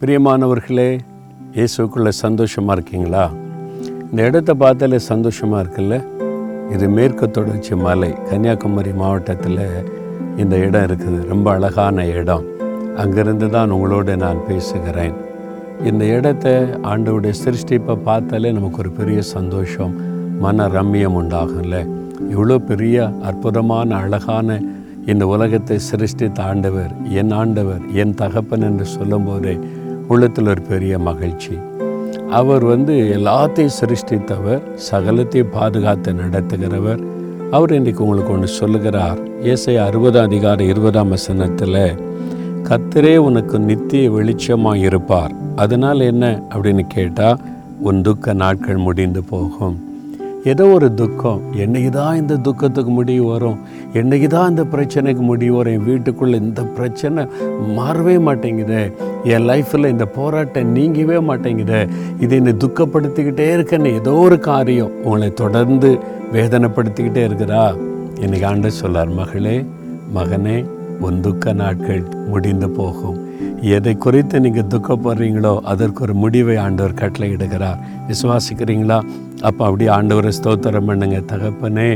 பிரியமானவர்களே இயேசுக்குள்ள சந்தோஷமாக இருக்கீங்களா? இந்த இடத்த பார்த்தாலே சந்தோஷமாக இருக்குல்ல? இது மேற்கு தொடர்ச்சி மலை கன்னியாகுமரி மாவட்டத்தில் இந்த இடம் இருக்குது. ரொம்ப அழகான இடம். அங்கிருந்து தான் உங்களோடு நான் பேசுகிறேன். இந்த இடத்த ஆண்டவுடைய சிருஷ்டிப்பை பார்த்தாலே நமக்கு ஒரு பெரிய சந்தோஷம் மன ரம்மியம் உண்டாகும்ல? இவ்வளோ பெரிய அற்புதமான அழகான இந்த உலகத்தை சிருஷ்டித்த ஆண்டவர் என் ஆண்டவர் என் தகப்பன் என்று சொல்லும்போதே உள்ளத்தில் ஒரு பெரிய மகிழ்ச்சி. அவர் வந்து எல்லாத்தையும் சிருஷ்டித்தவர் சகலத்தையும் பாதுகாத்து நடத்துகிறவர். அவர் இன்றைக்கு உங்களுக்கு ஒன்று சொல்லுகிறார். இயேசை அறுபதாம் அதிகாரம் இருபதாம் வசனத்தில் கத்தரே உனக்கு நித்திய வெளிச்சமாக இருப்பார். அதனால் என்ன? அப்படின்னு கேட்டால் உன் துக்க நாட்கள் முடிந்து போகும். ஏதோ ஒரு துக்கம். என்னைக்கு தான் இந்த துக்கத்துக்கு முடிவு வரும்? என்னைக்கு தான் இந்த பிரச்சனைக்கு முடிவு வரும்? என் வீட்டுக்குள்ளே இந்த பிரச்சனை மாறவே மாட்டேங்குது. என் லைஃப்பில் இந்த போராட்டம் நீங்கவே மாட்டேங்குது. இது என்னை துக்கப்படுத்திக்கிட்டே இருக்கேன்னு ஏதோ ஒரு காரியம் உங்களை தொடர்ந்து வேதனைப்படுத்திக்கிட்டே இருக்கிறா இன்னைக்கு ஆண்டு சொல்லார் மகளே மகனே உன் துக்க நாட்கள் முடிந்து போகும். எதை குறித்து நீங்கள் துக்கப்படுறீங்களோ அதற்கு ஒரு முடிவை ஆண்டவர் கட்டளை இடுகிறார் விசுவாசிக்கிறீங்களா? அப்போ அப்படியே ஆண்டவரை ஸ்தோத்திரம் பண்ணுங்க. தகப்பனே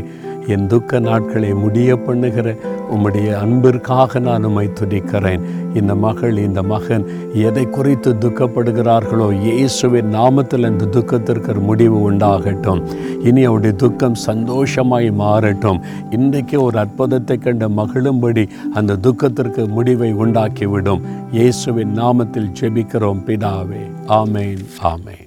என் துக்க நாட்களை முடிய பண்ணுகிற உம்முடைய அன்பிற்காக நான் உம்மை துதிக்கிறேன். இந்த மகள் இந்த மகன் எதை குறித்து துக்கப்படுகிறார்களோ இயேசுவின் நாமத்தில் இந்த துக்கத்திற்கு முடிவு உண்டாகட்டும். இனி அவருடைய துக்கம் சந்தோஷமாய் மாறட்டும். இன்றைக்கு ஒரு அற்புதத்தை கண்டு மகிழும்படி அந்த துக்கத்திற்கு முடிவை உண்டாக்கிவிடும். இயேசுவின் நாமத்தில் ஜெபிக்கிறோம் பிதாவே. ஆமேன் ஆமேன்.